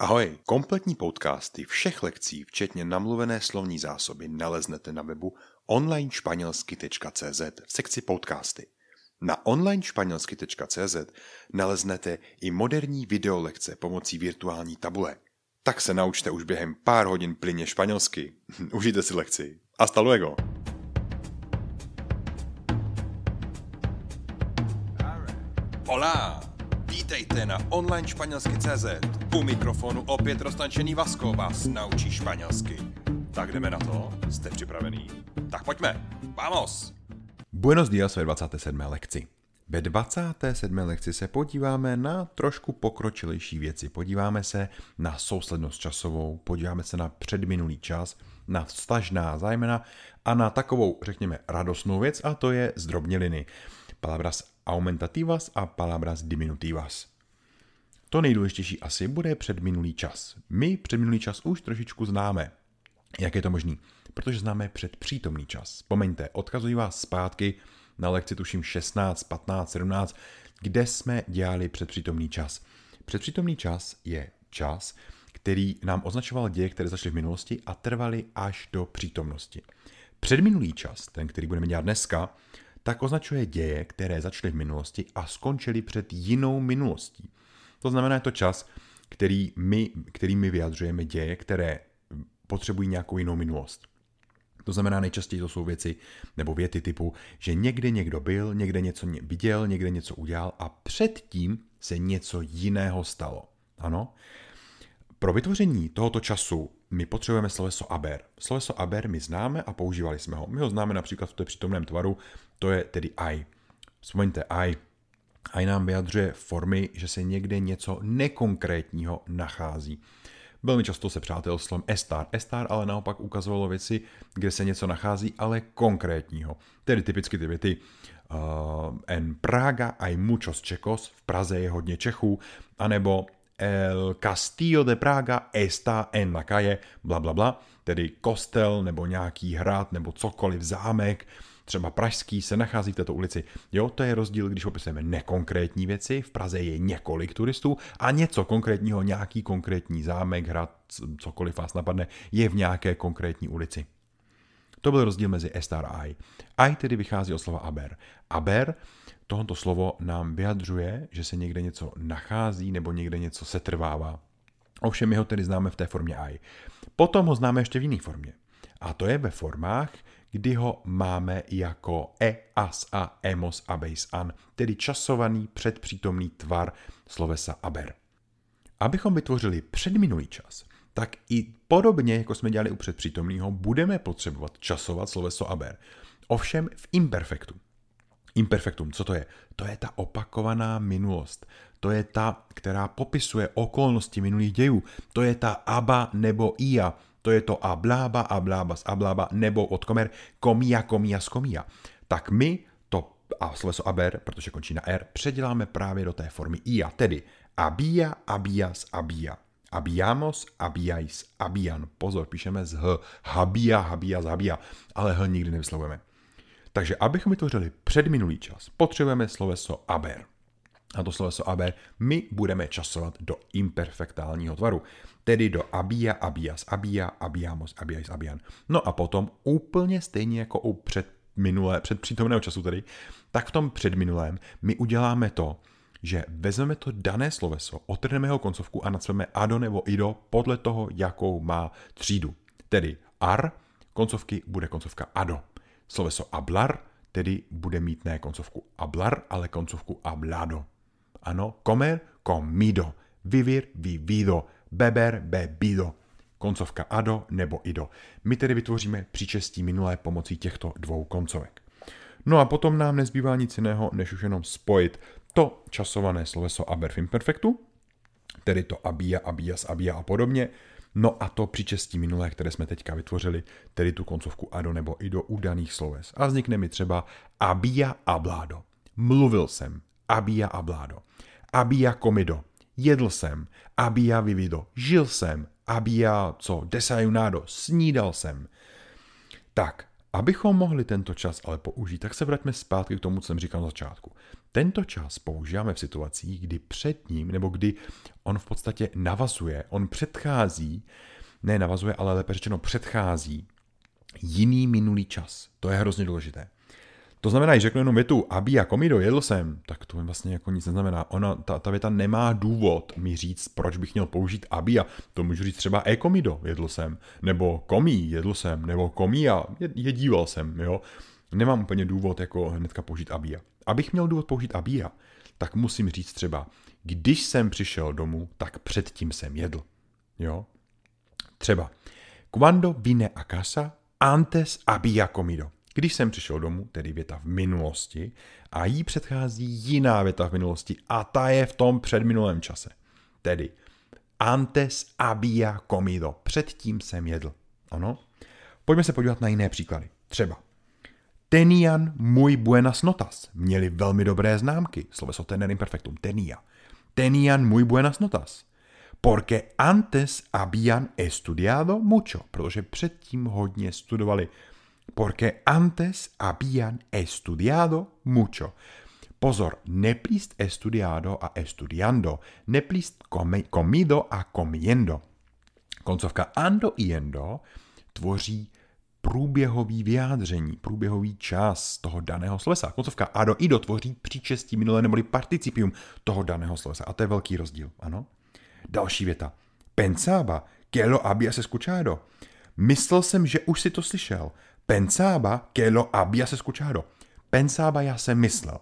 Ahoj, kompletní podcasty všech lekcí, včetně namluvené slovní zásoby, naleznete na webu onlinešpanělsky.cz v sekci podcasty. Na onlinešpanělsky.cz naleznete i moderní videolekce pomocí virtuální tabule. Tak se naučte už během pár hodin plyně španělsky. Užijte si lekci. Hasta luego! Vítejte na online španělsky CZ. U mikrofonu opět roztančený Vasko vás naučí španělsky. Tak jdeme na to? Jste připravený? Tak pojďme! Vamos! Buenos días ve 27. lekci. Ve 27. lekci se podíváme na trošku pokročilejší věci. Podíváme se na souslednost časovou, podíváme se na předminulý čas, na vztažná zájmena a na takovou, řekněme, radostnou věc a to je zdrobněliny. Palabras aumentativas a palabras diminutivas. To nejdůležitější asi bude předminulý čas. My předminulý čas už trošičku známe. Jak je to možný? Protože známe předpřítomný čas. Vzpomeňte, odkazuji vás zpátky na lekci tuším 16, 15, 17, kde jsme dělali předpřítomný čas. Předpřítomný čas je čas, který nám označoval děje, které začaly v minulosti a trvaly až do přítomnosti. Předminulý čas, ten, který budeme dělat dneska, tak označuje děje, které začaly v minulosti a skončily před jinou minulostí. To znamená, je to čas, který my, který my vyjadřujeme děje, které potřebují nějakou jinou minulost. To znamená, nejčastěji to jsou věci nebo věty typu, že někde někdo byl, někde něco viděl, někde něco udělal a předtím se něco jiného stalo. Ano? Pro vytvoření tohoto času my potřebujeme sloveso aber. Sloveso aber my známe a používali jsme ho. My ho známe například v té přítomném tvaru, to je tedy I. Vzpomeňte I. I nám vyjadřuje formy, že se někde něco nekonkrétního nachází. Velmi často se přátel slovem estar. Estar ale naopak ukazovalo věci, kde se něco nachází, ale konkrétního. Tedy typicky ty věty uh, en Praga hay muchos Čekos, v Praze je hodně Čechů, anebo El Castillo de Praga está en la calle, bla, bla, bla, tedy kostel nebo nějaký hrad nebo cokoliv, zámek, třeba pražský, se nachází v této ulici. Jo, to je rozdíl, když opisujeme nekonkrétní věci, v Praze je několik turistů a něco konkrétního, nějaký konkrétní zámek, hrad, cokoliv vás napadne, je v nějaké konkrétní ulici. To byl rozdíl mezi estar a I. I tedy vychází od slova aber. Aber, tohoto slovo nám vyjadřuje, že se někde něco nachází nebo někde něco setrvává. Ovšem my ho tedy známe v té formě I. Potom ho známe ještě v jiné formě. A to je ve formách, kdy ho máme jako e, as a emos, abeis, an, tedy časovaný předpřítomný tvar slovesa aber. Abychom vytvořili předminulý čas, tak i podobně, jako jsme dělali u předpřítomného, budeme potřebovat časovat sloveso aber. Ovšem v imperfektu. Imperfektum, co to je? To je ta opakovaná minulost. To je ta, která popisuje okolnosti minulých dějů. To je ta aba nebo ia. To je to ablába, ablábas, ablába, nebo od komer komia, komia, komia. Tak my to a sloveso aber, protože končí na r, předěláme právě do té formy ia, tedy abia, abias, abia. Abiamos, abiais, abian. Pozor, píšeme z h. Habia, habia, habia. Ale h nikdy nevyslovujeme. Takže abychom vytvořili předminulý čas, potřebujeme sloveso aber. A to sloveso aber my budeme časovat do imperfektálního tvaru, tedy do abia, abias, abia, abiamos, abiais, abian. No a potom úplně stejně jako u předminulé, předpřítomného času tedy, tak v tom předminulém my uděláme to, že vezmeme to dané sloveso, otrhneme ho koncovku a nacveme ado nebo ido podle toho, jakou má třídu. Tedy ar, koncovky bude koncovka ado. Sloveso ablar tedy bude mít ne koncovku ablar, ale koncovku ablado. Ano, comer, comido, vivir, vivido, beber, bebido. Koncovka ado nebo ido. My tedy vytvoříme příčestí minulé pomocí těchto dvou koncovek. No a potom nám nezbývá nic jiného, než už jenom spojit to časované sloveso aber v imperfektu, tedy to abia, abias, abia a podobně, no a to příčestí minulé, které jsme teďka vytvořili, tedy tu koncovku ado nebo i do udaných sloves. A vznikne mi třeba abia abládo. Mluvil jsem. Abia abládo. Abia komido. Jedl jsem. Abia vivido. Žil jsem. Abia co? Desayunado. Snídal jsem. Tak, Abychom mohli tento čas ale použít, tak se vraťme zpátky k tomu, co jsem říkal na začátku. Tento čas používáme v situacích, kdy před ním, nebo kdy on v podstatě navazuje, on předchází, ne navazuje, ale lépe řečeno předchází jiný minulý čas. To je hrozně důležité. To znamená, že řeknu jenom větu abi a komido, jedl jsem, tak to vlastně jako nic neznamená. Ona, ta, ta věta nemá důvod mi říct, proč bych měl použít abi a to můžu říct třeba e komido, jedl jsem, nebo komí, jedl jsem, nebo komia, jedíval jsem, jo. Nemám úplně důvod jako hnedka použít abia. Abych měl důvod použít abia, tak musím říct třeba, když jsem přišel domů, tak předtím jsem jedl. Jo? Třeba, cuando vine a casa, antes había comido. Když jsem přišel domů, tedy věta v minulosti, a jí předchází jiná věta v minulosti a ta je v tom předminulém čase. Tedy antes había comido. Předtím jsem jedl. Ano? Pojďme se podívat na jiné příklady. Třeba Tenían muy buenas notas. Měli velmi dobré známky. Sloveso tener imperfectum. Tenía. Tenían muy buenas notas. Porque antes habían estudiado mucho. Protože předtím hodně studovali. Porque antes habían estudiado mucho. Pozor, neplíst estudiado a estudiando, neplíst comido a comiendo. Koncovka ando i endo tvoří průběhový vyjádření, průběhový čas toho daného slovesa. Koncovka ado i dotvoří příčestí minulé neboli participium toho daného slovesa. A to je velký rozdíl, ano? Další věta. Pensaba que lo habías escuchado. Myslel jsem, že už si to slyšel. Pensaba que lo habías escuchado. Pensaba já jsem myslel.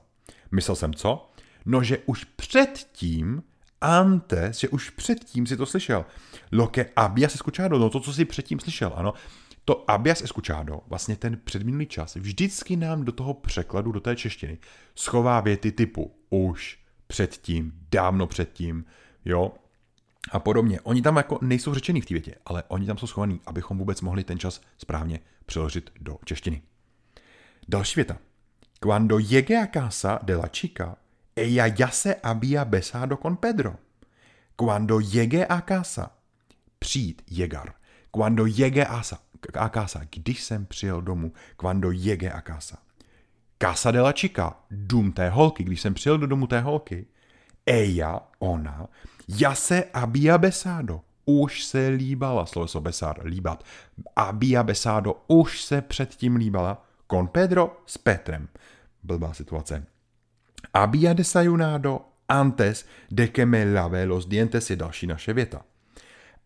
Myslel jsem co? No, že už předtím, antes, že už předtím si to slyšel. Lo que habías escuchado, no to, co si předtím slyšel, ano to abias escuchado, vlastně ten předminulý čas, vždycky nám do toho překladu, do té češtiny, schová věty typu už, předtím, dávno předtím, jo, a podobně. Oni tam jako nejsou řečený v té větě, ale oni tam jsou schovaný, abychom vůbec mohli ten čas správně přeložit do češtiny. Další věta. Cuando llegue a casa de la chica, ella ya se había besado con Pedro. Cuando llegue a casa, přijít, llegar. Cuando llegue a, a casa, když jsem přijel domů, cuando llegue a casa. Casa de la chica, dům té holky, když jsem přijel do domu té holky. Ella, ona, ya se había besado, už se líbala, sloveso besar, líbat. Había besado, už se předtím líbala, con Pedro s Petrem. Blbá situace. Había desayunado antes de que me lave los dientes je další naše věta.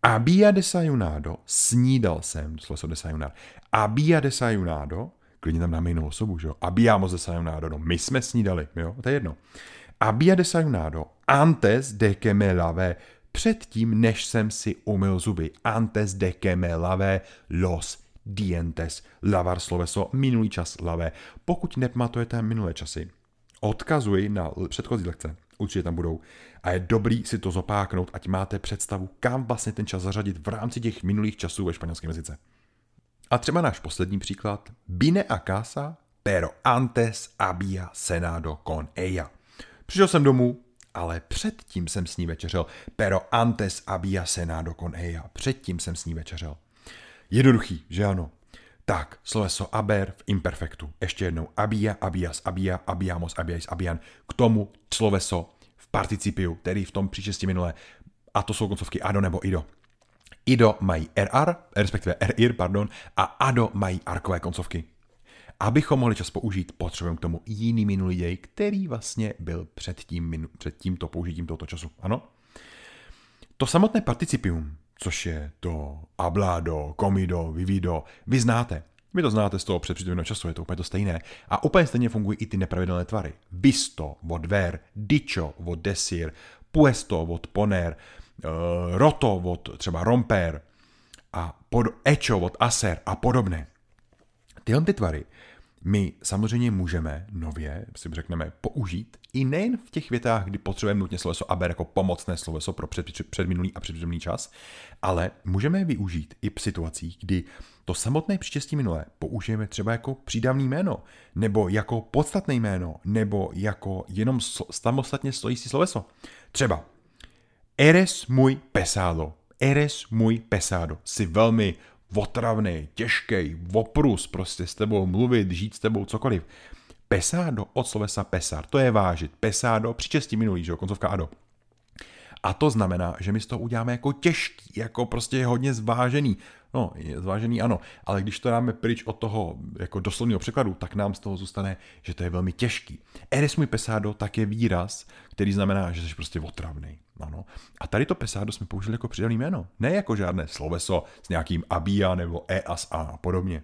Había desayunado, snídal jsem, slovo desayunar. Había desayunado, klidně tam dáme jinou osobu, že jo? Habíamos desayunado, no my jsme snídali, jo? To je jedno. Había desayunado antes de que me lavé, předtím, než jsem si umyl zuby. Antes de que me lavé los dientes. Lavar sloveso, minulý čas lavé. Pokud nepamatujete minulé časy, odkazuji na předchozí lekce určitě tam budou. A je dobrý si to zopáknout, ať máte představu, kam vlastně ten čas zařadit v rámci těch minulých časů ve španělském jazyce. A třeba náš poslední příklad. Bine a casa, pero antes había cenado con ella. Přišel jsem domů, ale předtím jsem s ní večeřel. Pero antes había cenado con ella. Předtím jsem s ní večeřel. Jednoduchý, že ano? Tak, sloveso aber v imperfektu. Ještě jednou. Abia, abias, abia, abiamos, abiais, abian. K tomu sloveso v participiu, tedy v tom příčestí minulé. A to jsou koncovky ado nebo ido. Ido mají RR, respektive RIR, pardon, a ADO mají arkové koncovky. Abychom mohli čas použít, potřebujeme k tomu jiný minulý děj, který vlastně byl před, tím, před tímto použitím tohoto času. Ano? To samotné participium což je to ablado, comido, vivido, vy znáte. Vy to znáte z toho předpřítomného času, je to úplně to stejné. A úplně stejně fungují i ty nepravidelné tvary. Visto od ver, dicho od desir, puesto od poner, uh, roto od třeba romper a pod, echo od aser a podobné. Tyhle ty tvary my samozřejmě můžeme nově, si řekneme, použít i nejen v těch větách, kdy potřebujeme nutně sloveso aber jako pomocné sloveso pro před, předminulý a předminulý čas, ale můžeme je využít i v situacích, kdy to samotné příčestí minulé použijeme třeba jako přídavný jméno, nebo jako podstatné jméno, nebo jako jenom samostatně stojící sloveso. Třeba Eres muy pesado. Eres muy pesado. Jsi velmi otravný, těžký, oprus, prostě s tebou mluvit, žít s tebou, cokoliv. Pesado od slovesa pesar, to je vážit. Pesado, příčestí minulý, že jo, koncovka ado. A to znamená, že my z toho uděláme jako těžký, jako prostě hodně zvážený. No, je zvážený ano, ale když to dáme pryč od toho jako doslovného překladu, tak nám z toho zůstane, že to je velmi těžký. Eres muy pesado tak je výraz, který znamená, že jsi prostě otravný. Ano. A tady to pesado jsme použili jako přidaný jméno. Ne jako žádné sloveso s nějakým abia nebo e as a podobně.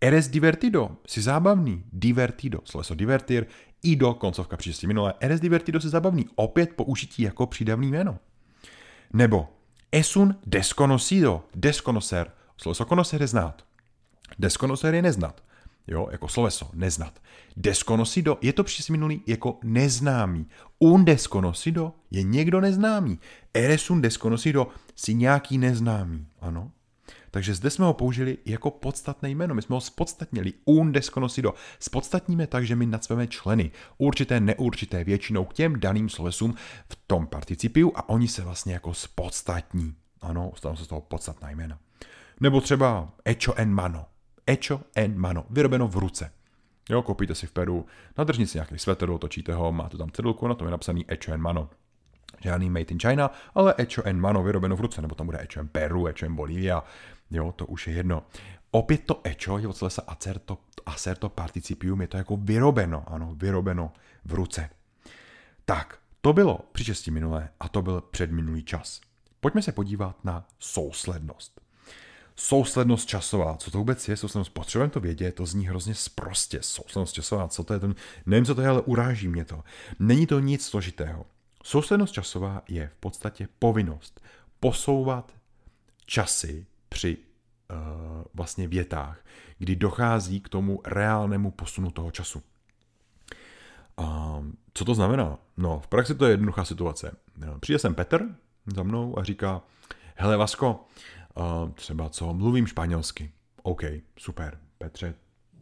Eres divertido, jsi zábavný. Divertido, sloveso divertir, ido, koncovka příští minulé. Eres divertido, jsi zábavný. Opět použití jako přidavný jméno. Nebo es un desconocido, desconocer, sloveso conocer je znát. Desconocer je neznat. Jo, jako sloveso, neznat. Desconocido je to minulý jako neznámý. Un desconocido je někdo neznámý. Eres un desconocido, si nějaký neznámý. Ano. Takže zde jsme ho použili jako podstatné jméno. My jsme ho spodstatnili. Un desconocido. Spodstatníme tak, že my nacveme členy. Určité, neurčité většinou k těm daným slovesům v tom participiu a oni se vlastně jako spodstatní. Ano, stanou se z toho podstatná jména. Nebo třeba echo en mano. Echo en mano. Vyrobeno v ruce. Jo, koupíte si v Peru na držnici nějaký svetr, otočíte ho, máte tam cedulku, na tom je napsaný Echo en mano. Žádný made in China, ale Echo en mano vyrobeno v ruce, nebo tam bude Echo en Peru, Echo en Bolivia, jo, to už je jedno. Opět to Echo je od slesa acerto, acerto participium, je to jako vyrobeno, ano, vyrobeno v ruce. Tak, to bylo při česti minulé a to byl předminulý čas. Pojďme se podívat na souslednost. Souslednost časová, co to vůbec je, souslednost, potřebujeme to vědět, to zní hrozně sprostě. Souslednost časová, co to je, ten, nevím, co to je, ale uráží mě to. Není to nic složitého. Souslednost časová je v podstatě povinnost posouvat časy při uh, vlastně větách, kdy dochází k tomu reálnému posunu toho času. A co to znamená? No, v praxi to je jednoduchá situace. Přijde sem Petr za mnou a říká, hele Vasko, uh, třeba co, mluvím španělsky. OK, super, Petře,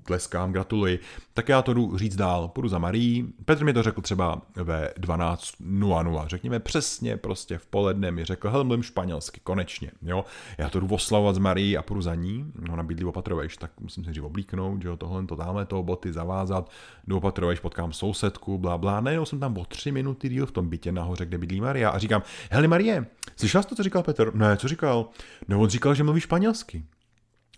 tleskám, gratuluji. Tak já to jdu říct dál, půjdu za Marí. Petr mi to řekl třeba ve 12.00, řekněme přesně prostě v poledne mi řekl, hele, mluvím španělsky, konečně, jo. Já to jdu oslavovat s Marí a půjdu za ní, ona bydlí opatrovejš, tak musím se dřív oblíknout, že jo, tohle, to dáme, to boty zavázat, jdu opatrovejš, potkám sousedku, bla, bla. Najednou jsem tam o tři minuty díl v tom bytě nahoře, kde bydlí Maria a říkám, hele Marie, slyšela jsi to, co říkal Petr? Ne, co říkal? No, on říkal, že mluví španělsky.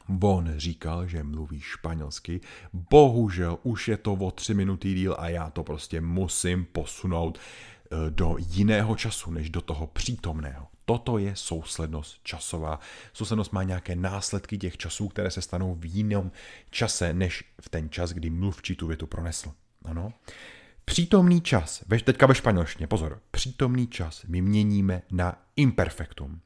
Bon říkal, že mluví španělsky, bohužel už je to o tři minuty díl a já to prostě musím posunout eh, do jiného času, než do toho přítomného. Toto je souslednost časová. Souslednost má nějaké následky těch časů, které se stanou v jiném čase, než v ten čas, kdy mluvčí tu větu pronesl. Ano. Přítomný čas, teďka ve španělštině, pozor, přítomný čas my měníme na imperfektum.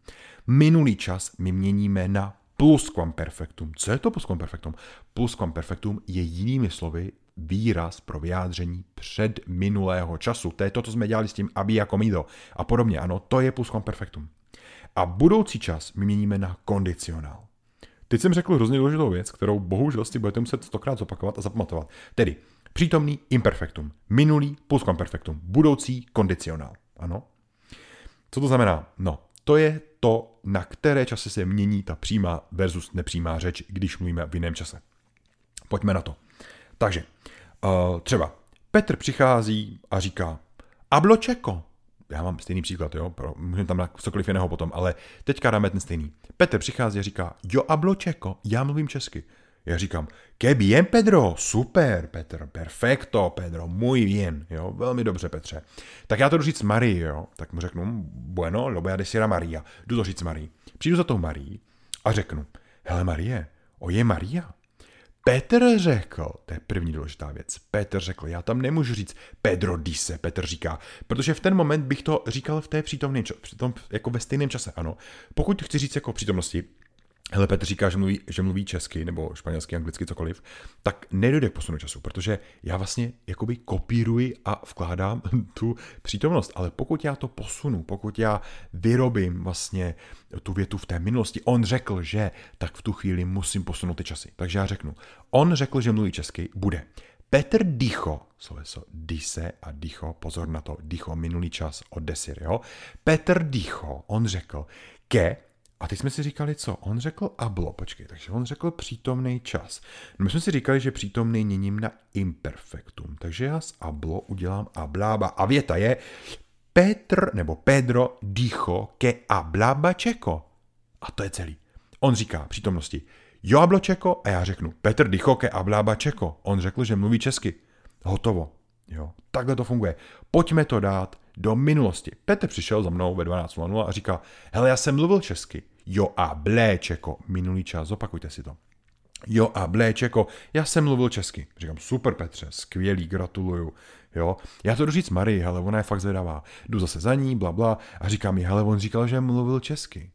Minulý čas my měníme na Plusquamperfectum. Co je to plusquamperfectum? Plusquamperfectum je jinými slovy výraz pro vyjádření před minulého času. To je to, co jsme dělali s tím aby a comido a podobně. Ano, to je plusquamperfectum. A budoucí čas my měníme na kondicionál. Teď jsem řekl hrozně důležitou věc, kterou bohužel si budete muset stokrát zopakovat a zapamatovat. Tedy přítomný imperfektum, minulý plusquamperfectum, budoucí kondicionál. Ano. Co to znamená? No, to je to, na které čase se mění ta přímá versus nepřímá řeč, když mluvíme v jiném čase. Pojďme na to. Takže uh, třeba Petr přichází a říká Abločeko. Já mám stejný příklad, jo, pro, můžeme tam na cokoliv jiného potom, ale teďka dáme ten stejný. Petr přichází a říká, jo, abločeko, já mluvím česky. Já říkám, que bien, Pedro, super, Petr, perfecto, Pedro, muy bien, jo, velmi dobře, Petře. Tak já to jdu říct Marii, jo, tak mu řeknu, bueno, lo voy a decir a Maria, jdu to říct Marii. Přijdu za tou Marii a řeknu, hele Marie, oje Maria, Petr řekl, to je první důležitá věc, Petr řekl, já tam nemůžu říct Pedro dise, Petr říká, protože v ten moment bych to říkal v té přítomné, jako ve stejném čase, ano. Pokud chci říct jako přítomnosti, hele, Petr říká, že mluví, že mluví česky nebo španělsky, anglicky, cokoliv, tak nedojde k posunu času, protože já vlastně jakoby kopíruji a vkládám tu přítomnost. Ale pokud já to posunu, pokud já vyrobím vlastně tu větu v té minulosti, on řekl, že, tak v tu chvíli musím posunout ty časy. Takže já řeknu, on řekl, že mluví česky, bude. Petr Dicho, sloveso dise a Dicho, pozor na to, Dicho, minulý čas od desir, jo? Petr Dicho, on řekl, ke a teď jsme si říkali, co? On řekl ablo, počkej, takže on řekl přítomný čas. No my jsme si říkali, že přítomný měním na imperfektum, takže já z ablo udělám ablába. A věta je, Petr nebo Pedro dijo que hablaba čeko. A to je celý. On říká přítomnosti, jo hablo čeko a já řeknu, Petr dijo que hablaba čeko. On řekl, že mluví česky. Hotovo. Jo, takhle to funguje. Pojďme to dát do minulosti. Petr přišel za mnou ve 12.00 a říká, hele, já jsem mluvil česky. Jo a blé čeko. Minulý čas, zopakujte si to. Jo a blé čeko, já jsem mluvil česky. Říkám, super Petře, skvělý, gratuluju. Jo, já to jdu říct Marii, hele, ona je fakt zvědavá. Jdu zase za ní, bla, bla, a říká mi, hele, on říkal, že mluvil česky.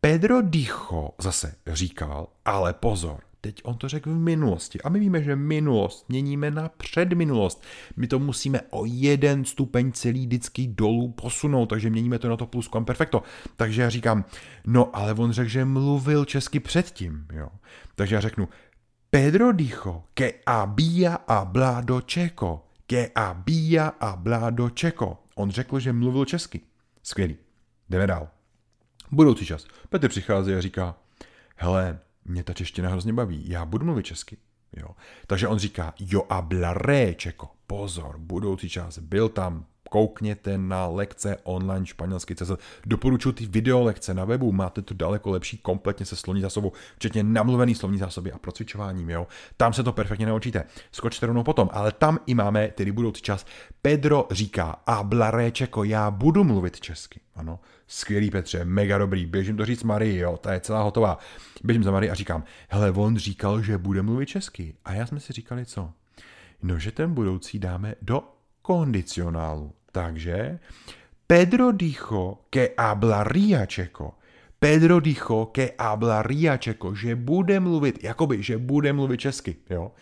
Pedro Dicho zase říkal, ale pozor, teď on to řekl v minulosti. A my víme, že minulost měníme na předminulost. My to musíme o jeden stupeň celý vždycky dolů posunout, takže měníme to na to plus perfecto. Takže já říkám, no ale on řekl, že mluvil česky předtím. Jo. Takže já řeknu, Pedro dijo que había hablado čeko. Que había hablado čeko. On řekl, že mluvil česky. Skvělý. Jdeme dál. Budoucí čas. Petr přichází a říká, hele, mě ta čeština hrozně baví, já budu mluvit česky. Jo. Takže on říká, jo hablaré čeko, pozor, budoucí čas, byl tam, koukněte na lekce online španělsky CZ. Doporučuji ty video lekce na webu, máte to daleko lepší kompletně se slovní zásobou, včetně namluvený slovní zásoby a procvičováním, jo. Tam se to perfektně naučíte. Skočte rovnou potom, ale tam i máme tedy budoucí čas. Pedro říká, hablaré čeko, já budu mluvit česky. Ano, skvělý Petře, mega dobrý, běžím to říct Marii, jo, ta je celá hotová. Běžím za Marii a říkám, hele, on říkal, že bude mluvit česky. A já jsme si říkali, co? No, že ten budoucí dáme do kondicionálu. Takže Pedro dijo que hablaría čeko. Pedro dijo que hablaría čeko, že bude mluvit, jakoby, že bude mluvit česky, jo.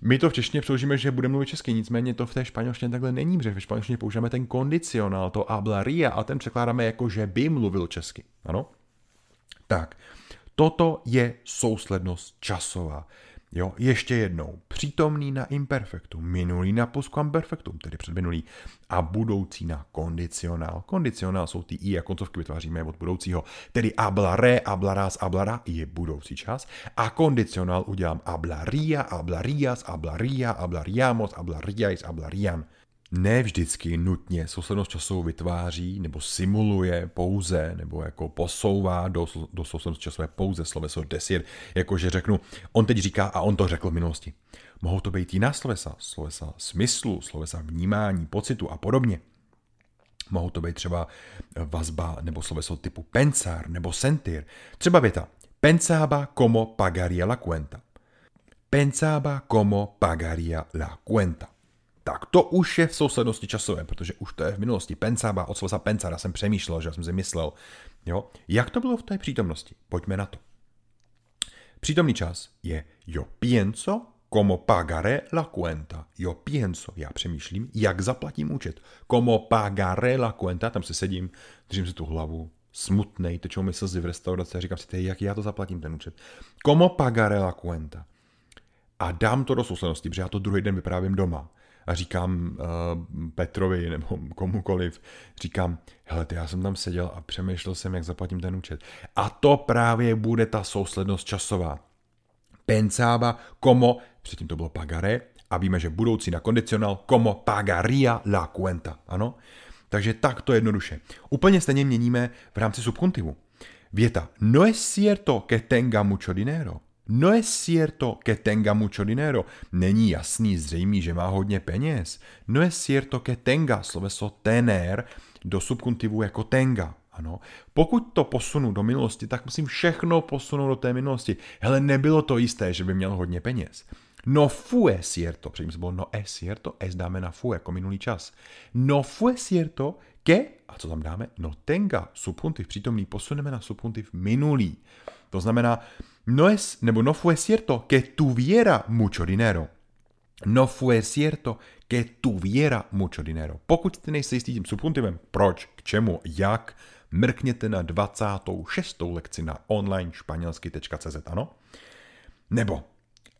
My to v češtině přeložíme, že bude mluvit česky, nicméně to v té španělštině takhle není, protože v španělštině používáme ten kondicionál, to hablaría a ten překládáme jako, že by mluvil česky. Ano? Tak, toto je souslednost časová. Jo, ještě jednou. Přítomný na imperfektu, minulý na perfektum, tedy předminulý, a budoucí na kondicionál. Kondicionál jsou ty i a koncovky vytváříme od budoucího, tedy hablaré, hablarás, hablará je budoucí čas a kondicionál udělám hablaría, hablarías, hablaría, hablaríamos, hablaríais, hablarían ne vždycky nutně souslednost časovou vytváří nebo simuluje pouze nebo jako posouvá do, do souslednosti časové pouze sloveso desir, jakože řeknu, on teď říká a on to řekl v minulosti. Mohou to být jiná slovesa, slovesa smyslu, slovesa vnímání, pocitu a podobně. Mohou to být třeba vazba nebo sloveso typu pensar nebo sentir. Třeba věta pensaba como pagaria la cuenta. Pensaba como pagaria la cuenta tak to už je v souslednosti časové, protože už to je v minulosti. Pensaba, od slova pensara jsem přemýšlel, že jsem si myslel. Jo? Jak to bylo v té přítomnosti? Pojďme na to. Přítomný čas je yo pienso como pagaré la cuenta. Yo pienso, já přemýšlím, jak zaplatím účet. Como pagaré la cuenta, tam se sedím, držím si tu hlavu, smutnej, tečou mi slzy v restauraci a říkám si, jak já to zaplatím ten účet. Como pagaré la cuenta. A dám to do souslednosti, protože já to druhý den vyprávím doma a říkám uh, Petrovi nebo komukoliv, říkám, hele, já jsem tam seděl a přemýšlel jsem, jak zaplatím ten účet. A to právě bude ta souslednost časová. Pensaba como, předtím to bylo pagare, a víme, že budoucí na kondicionál como pagaria la cuenta. Ano? Takže tak to jednoduše. Úplně stejně měníme v rámci subkontivu. Věta no es cierto que tenga mucho dinero. No es cierto que tenga mucho dinero. Není jasný, zřejmý, že má hodně peněz. No es cierto que tenga, sloveso tener, do subkuntivu jako tenga. Ano. Pokud to posunu do minulosti, tak musím všechno posunout do té minulosti. Hele, nebylo to jisté, že by měl hodně peněz. No fue cierto, předtím se bylo no es cierto, es dáme na fu jako minulý čas. No fue cierto que, a co tam dáme? No tenga, subjuntiv přítomný, posuneme na subjuntiv minulý. To znamená, no es, no fue cierto que tuviera mucho dinero. No fue cierto que tuviera mucho dinero. Pokud ty nejste jistý tím subjuntivem, proč, k čemu, jak, mrkněte na 26. lekci na online španělsky.cz, ano? Nebo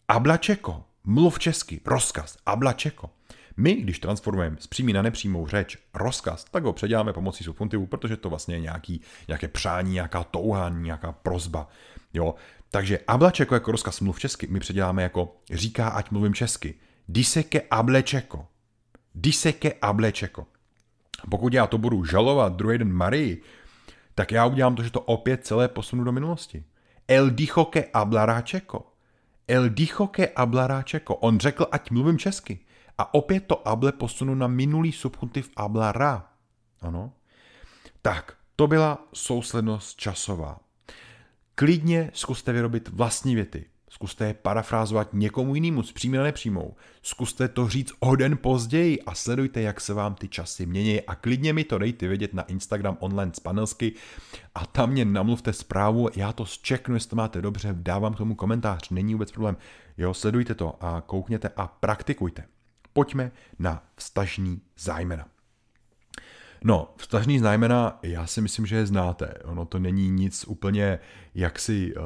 ablačeko, mluv česky, rozkaz, ablačeko. My, když transformujeme z přímý na nepřímou řeč rozkaz, tak ho předěláme pomocí subjuntivu, protože to vlastně je nějaký, nějaké přání, nějaká touha, nějaká prozba. Jo? Takže ablačeko jako rozkaz mluv česky my předěláme jako říká, ať mluvím česky. Diseke ablečeko. Diseke ablečeko. Pokud já to budu žalovat druhý den Marii, tak já udělám to, že to opět celé posunu do minulosti. El dijo que. El dijo que. On řekl, ať mluvím česky. A opět to able posunu na minulý subjuntiv hablará. Ano. Tak, to byla souslednost časová. Klidně zkuste vyrobit vlastní věty. Zkuste je parafrázovat někomu jinému, zpřímně nepřímou. Zkuste to říct o den později a sledujte, jak se vám ty časy mění a klidně mi to dejte vědět na Instagram online z panelsky a tam mě namluvte zprávu, já to zčeknu, jestli to máte dobře, dávám tomu komentář, není vůbec problém. Jo, sledujte to a koukněte a praktikujte. Pojďme na vztažní zájmena. No, vztažný znamená, já si myslím, že je znáte. Ono to není nic úplně jaksi uh,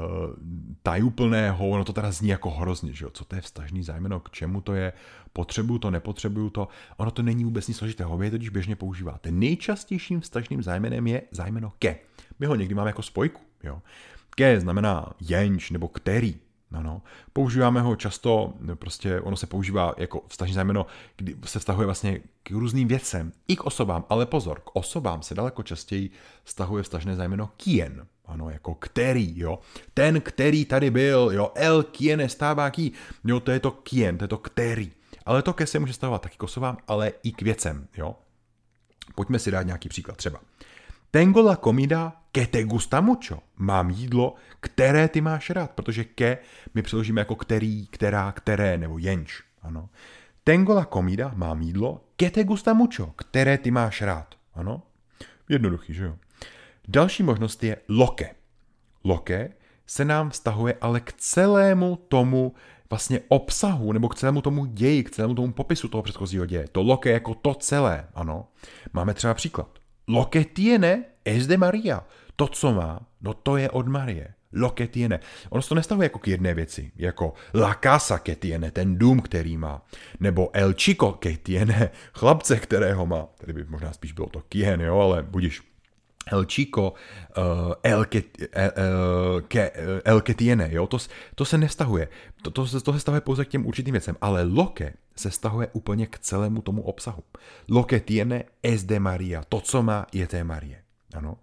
tajuplného, ono to teda zní jako hrozně, že jo? Co to je vztažný zájmeno, k čemu to je, potřebuju to, nepotřebuju to. Ono to není vůbec nic složitého, vy je totiž běžně používáte. Nejčastějším vztažným zájmenem je zájmeno ke. My ho někdy máme jako spojku, jo. Ke znamená jenž nebo který, No, no. Používáme ho často, prostě ono se používá jako vztažní zájmeno, kdy se vztahuje vlastně k různým věcem, i k osobám, ale pozor, k osobám se daleko častěji vztahuje vztažné zájmeno kien, ano, jako který, jo. Ten, který tady byl, jo, el kien stává ký, jo, to je to kien, to je to který. Ale to ke se může stahovat taky k osobám, ale i k věcem, jo. Pojďme si dát nějaký příklad třeba. Tengo la comida que te gusta mucho. Mám jídlo, které ty máš rád, protože ke my přeložíme jako který, která, které, nebo jenč. Ano. Tengo la comida, mám jídlo, que te gusta mucho, které ty máš rád. Ano. Jednoduchý, že jo? Další možnost je loke. Loke se nám vztahuje ale k celému tomu vlastně obsahu, nebo k celému tomu ději, k celému tomu popisu toho předchozího děje. To loke jako to celé, ano. Máme třeba příklad. Lo que tiene es de Maria. To, co má, no to je od Marie. Lo que tiene. Ono se to nestavuje jako k jedné věci, jako la casa que tiene, ten dům, který má, nebo el chico que tiene, chlapce, kterého má. Tady by možná spíš bylo to kien, jo, ale budíš. El Chico, uh, El, que, el, el, que, el que tiene, jo, to, to se nevztahuje. To, to, to se vztahuje pouze k těm určitým věcem, ale loke se vztahuje úplně k celému tomu obsahu. Lo que tiene es de Maria, to, co má, je té Marie. Ano.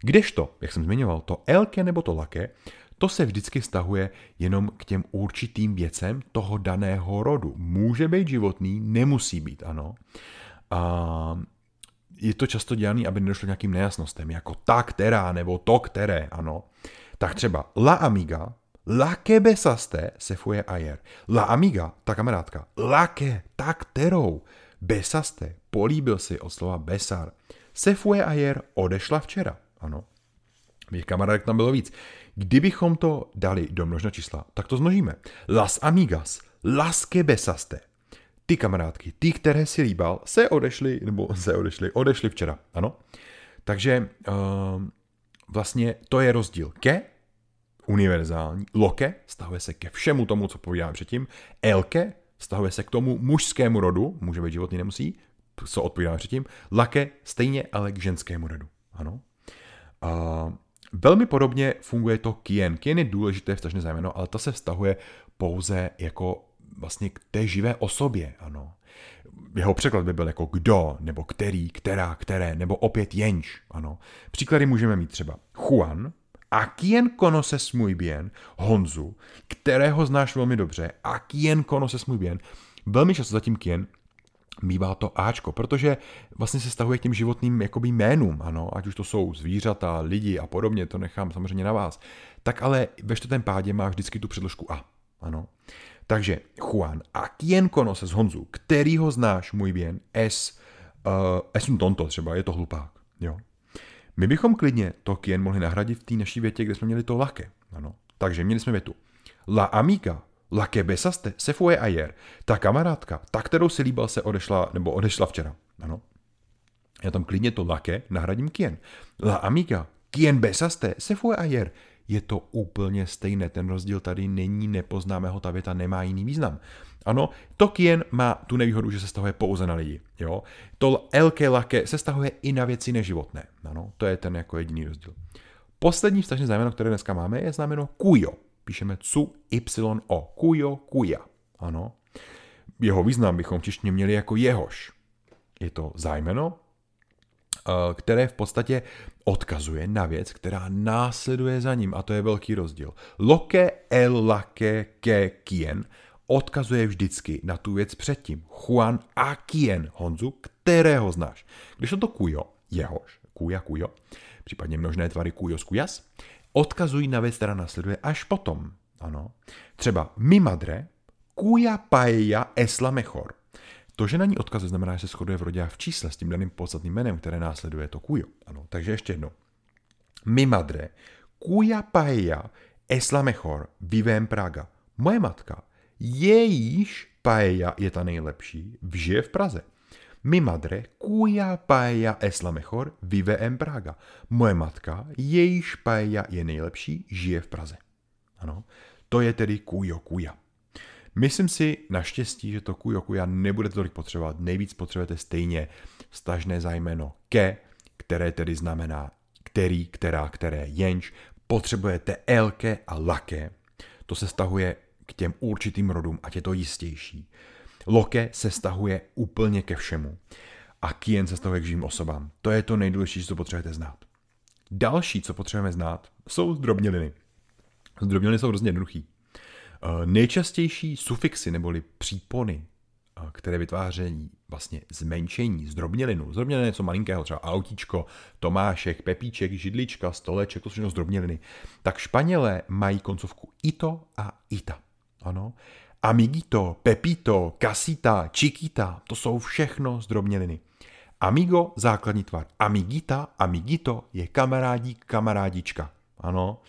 Kdežto, jak jsem zmiňoval, to elke nebo to lake, to se vždycky vztahuje jenom k těm určitým věcem toho daného rodu. Může být životný, nemusí být, ano. A je to často dělané, aby nedošlo nějakým nejasnostem, jako ta, která, nebo to, které, ano. Tak třeba la amiga, la que besaste, se fue ayer. La amiga, ta kamarádka, la que, ta kterou, besaste, políbil si od slova besar. Se fue ayer, odešla včera, ano. Mých kamarádek tam bylo víc. Kdybychom to dali do množna čísla, tak to zmnožíme. Las amigas, las que besaste ty kamarádky, ty, které si líbal, se odešly, nebo se odešly, odešly včera, ano. Takže uh, vlastně to je rozdíl ke, univerzální, loke, stahuje se ke všemu tomu, co povídám předtím, elke, stahuje se k tomu mužskému rodu, může být životný, nemusí, co odpovídáme předtím, lake, stejně, ale k ženskému rodu, ano. Uh, Velmi podobně funguje to kien. Kien je důležité vtažné zájmeno, ale to se vztahuje pouze jako vlastně k té živé osobě, ano. Jeho překlad by byl jako kdo, nebo který, která, které, nebo opět jenž, ano. Příklady můžeme mít třeba Juan, a quien conoces muy bien, Honzu, kterého znáš velmi dobře, a quien conoces muy bien, velmi často zatím quien bývá to Ačko, protože vlastně se stahuje k těm životným jakoby jménům, ano, ať už to jsou zvířata, lidi a podobně, to nechám samozřejmě na vás. Tak ale ve čtvrtém pádě má vždycky tu předložku A, ano. Takže Juan, a quien conoces Honzu, který ho znáš můj bien, es, uh, es un tonto třeba, je to hlupák. Jo. My bychom klidně to quien mohli nahradit v té naší větě, kde jsme měli to lake. Ano. Takže měli jsme větu. La amiga, la que besaste, se fue ayer. Ta kamarádka, ta, kterou si líbal, se odešla, nebo odešla včera. Ano. Já tam klidně to lake nahradím quien. La amiga, quien besaste, se fue ayer je to úplně stejné. Ten rozdíl tady není, nepoznáme ho, ta věta nemá jiný význam. Ano, Tokien má tu nevýhodu, že se stahuje pouze na lidi. Jo? To elke lake se stahuje i na věci neživotné. Ano, to je ten jako jediný rozdíl. Poslední vztažné znameno, které dneska máme, je znameno kujo. Píšeme cu, y, o. Kujo, kuja. Ano. Jeho význam bychom češtině měli jako jehož. Je to zájmeno, které v podstatě odkazuje na věc, která následuje za ním a to je velký rozdíl. Loke el lake ke kien odkazuje vždycky na tu věc předtím. Juan a kien, Honzu, kterého znáš. Když to kujo, jehož, kuja, kujo, případně množné tvary kujos, kujas, odkazují na věc, která následuje až potom. Ano. Třeba mi madre, kuja paella esla mejor. To, že na ní odkazuje, znamená, že se shoduje v rodě v čísle s tím daným podstatným jménem, které následuje to kujo. Ano, takže ještě jedno. Mi madre, cuya paella es la mejor, vive en Praga. Moje matka, jejíž paella je ta nejlepší, žije v Praze. Mi madre, cuya paella es la mejor, vive en Praga. Moje matka, jejíž paella je nejlepší, žije v Praze. Ano, to je tedy kujo kuja. Myslím si naštěstí, že to kujokuja nebudete tolik potřebovat. Nejvíc potřebujete stejně stažné zájmeno ke, které tedy znamená který, která, které, jenž. Potřebujete elke a lake. To se stahuje k těm určitým rodům, ať je to jistější. Loke se stahuje úplně ke všemu. A kien se stahuje k živým osobám. To je to nejdůležitější, co potřebujete znát. Další, co potřebujeme znát, jsou zdrobněliny. Zdrobněliny jsou hrozně jednoduchý. Eh, nejčastější sufixy neboli přípony, eh, které vytvářejí vlastně zmenšení, zdrobnělinu. Zdrobnělina je něco malinkého, třeba autíčko, Tomášek, Pepíček, židlička, stoleček, to jsou zdrobněliny. Tak Španělé mají koncovku ito a ita. Ano. Amiguito, Pepito, Casita, Chiquita, to jsou všechno zdrobněliny. Amigo, základní tvar. Amigita, amigito je kamarádík, kamarádička. Ano.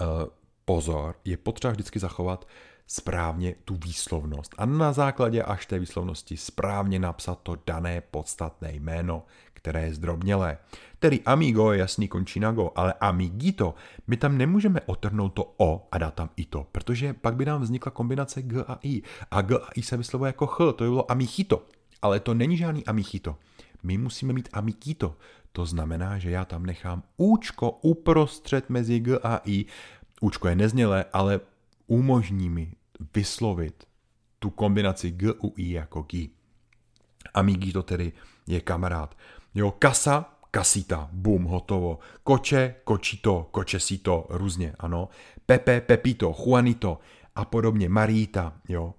Eh, pozor, je potřeba vždycky zachovat správně tu výslovnost a na základě až té výslovnosti správně napsat to dané podstatné jméno, které je zdrobnělé. Tedy amigo je jasný končí na go, ale amigito, my tam nemůžeme otrhnout to o a dát tam i to, protože pak by nám vznikla kombinace g a i. A g a i se vyslovuje jako ch, to by bylo amichito. Ale to není žádný amichito. My musíme mít amikito. To znamená, že já tam nechám účko uprostřed mezi g a i Učko je neznělé, ale umožní mi vyslovit tu kombinaci G u I jako G. Amigi to tedy je kamarád. Jo, kasa, kasita, bum, hotovo. Koče, kočito, kočesito, různě, ano. Pepe, pepito, Juanito a podobně, Marita, jo.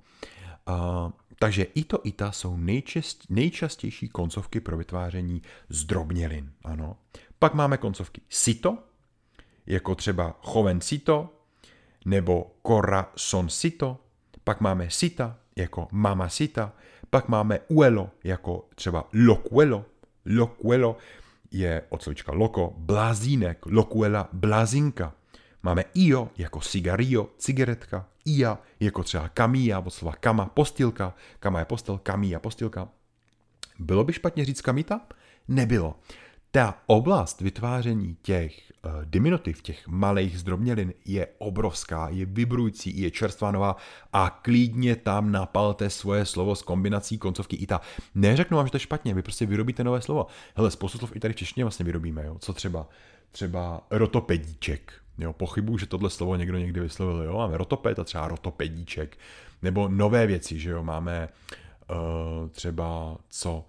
Uh, takže ito, ita jsou nejčast, nejčastější koncovky pro vytváření zdrobnělin, ano. Pak máme koncovky sito, jako třeba jovencito nebo corazoncito, pak máme sita jako mamacita, pak máme uelo jako třeba locuelo, locuelo je od slovička loko, blázínek, locuela, blázinka. Máme io jako cigarillo, cigaretka, ia jako třeba kamia, od slova kama, postilka, kama je postel, kamia, postilka. Bylo by špatně říct kamita? Nebylo ta oblast vytváření těch uh, diminutiv, těch malých zdrobnělin je obrovská, je vibrující, je čerstvá nová a klidně tam napalte svoje slovo s kombinací koncovky ita. Neřeknu vám, že to je špatně, vy prostě vyrobíte nové slovo. Hele, spoustu slov i tady v češtině vlastně vyrobíme, jo? co třeba, třeba rotopedíček, Jo, pochybuju, že tohle slovo někdo někdy vyslovil. Jo? Máme rotoped a třeba rotopedíček. Nebo nové věci, že jo, máme uh, třeba co,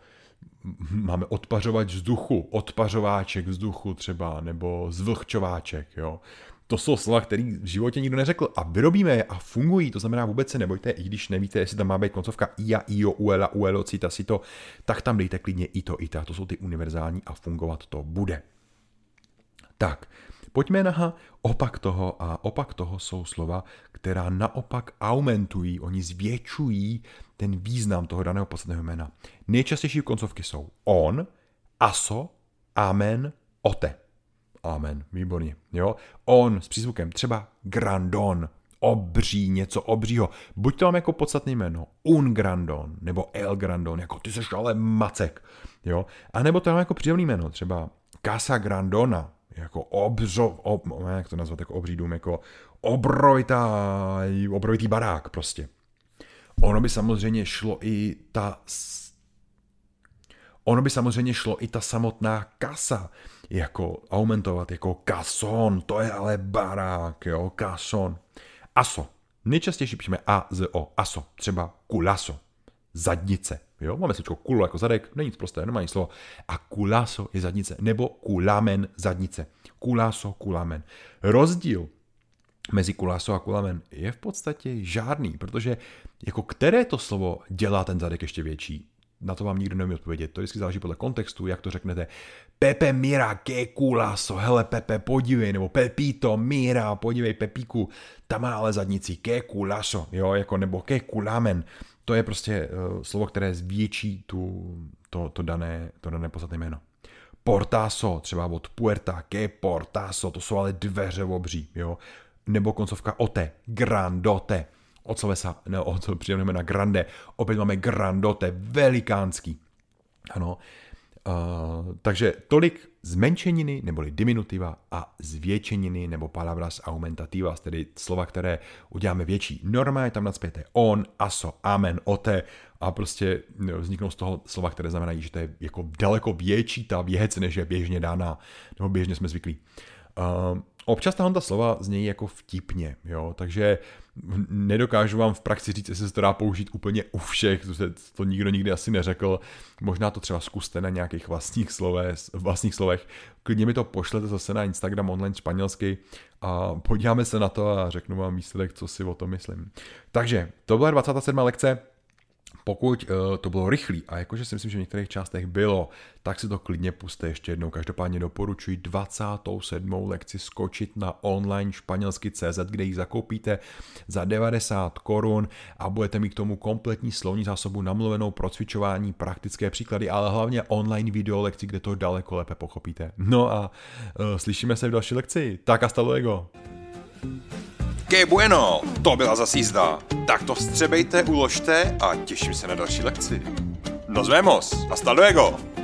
máme odpařovač vzduchu, odpařováček vzduchu třeba, nebo zvlhčováček, jo. To jsou slova, které v životě nikdo neřekl a vyrobíme je a fungují, to znamená vůbec se nebojte, i když nevíte, jestli tam má být koncovka ia, io, uela, uelo, cita, to, tak tam dejte klidně i to, i ta, to jsou ty univerzální a fungovat to bude. Tak, Pojďme na opak toho a opak toho jsou slova, která naopak aumentují, oni zvětšují ten význam toho daného podstatného jména. Nejčastější koncovky jsou on, aso, amen, ote. Amen, výborně. Jo? On s přízvukem třeba grandon, obří, něco obřího. Buď to mám jako podstatné jméno, un grandon, nebo el grandon, jako ty seš ale macek. Jo? A nebo to mám jako příjemný jméno, třeba casa grandona, jako obřo, ob, jak to nazvat, jako obří dům, jako obrojitá, obrojitý barák prostě. Ono by samozřejmě šlo i ta Ono by samozřejmě šlo i ta samotná kasa, jako aumentovat, jako kason, to je ale barák, jo, kason. Aso. Nejčastější píšeme A, Z, O, aso, třeba kulaso, zadnice, Jo, máme slovíčko kulo jako zadek, není nic prosté, normální slovo. A kulaso je zadnice, nebo kulamen zadnice. Kulaso, kulamen. Rozdíl mezi kulaso a kulamen je v podstatě žádný, protože jako které to slovo dělá ten zadek ještě větší? Na to vám nikdo neumí odpovědět. To vždycky záleží podle kontextu, jak to řeknete. Pepe, mira, que kulaso, hele Pepe, podívej, nebo Pepito, mira, podívej Pepíku, tam má ale zadnici, que kulaso, jo, jako, nebo que kulamen. To je prostě uh, slovo, které zvětší tu, to, to, dané, to dané podstatné jméno. Portaso, třeba od puerta, que portaso, to jsou ale dveře obří, jo. Nebo koncovka ote, grandote, od slovesa, ne, od přijdeme na grande, opět máme grandote, velikánský. Ano, Uh, takže tolik zmenšeniny neboli diminutiva a zvětšeniny nebo palabras aumentativas, tedy slova, které uděláme větší. Norma je tam nadspěté on, aso, amen, ote a prostě vzniknou z toho slova, které znamenají, že to je jako daleko větší ta věc, než je běžně dána, nebo běžně jsme zvyklí. Uh, občas ta slova znějí jako vtipně, jo, takže nedokážu vám v praxi říct, jestli se to dá použít úplně u všech, to, to nikdo nikdy asi neřekl, možná to třeba zkuste na nějakých vlastních, slovech, vlastních slovech, klidně mi to pošlete zase na Instagram online španělsky a podíváme se na to a řeknu vám výsledek, co si o tom myslím. Takže to byla 27. lekce, pokud uh, to bylo rychlý, a jakože si myslím, že v některých částech bylo, tak si to klidně puste ještě jednou. Každopádně doporučuji 27. lekci skočit na online španělsky CZ, kde ji zakoupíte za 90 korun a budete mít k tomu kompletní slovní zásobu namluvenou pro cvičování, praktické příklady, ale hlavně online video lekci, kde to daleko lépe pochopíte. No a uh, slyšíme se v další lekci. Tak hasta luego! Que bueno, to byla zase jízda. Tak to vstřebejte, uložte a těším se na další lekci. Nos vemos, hasta luego!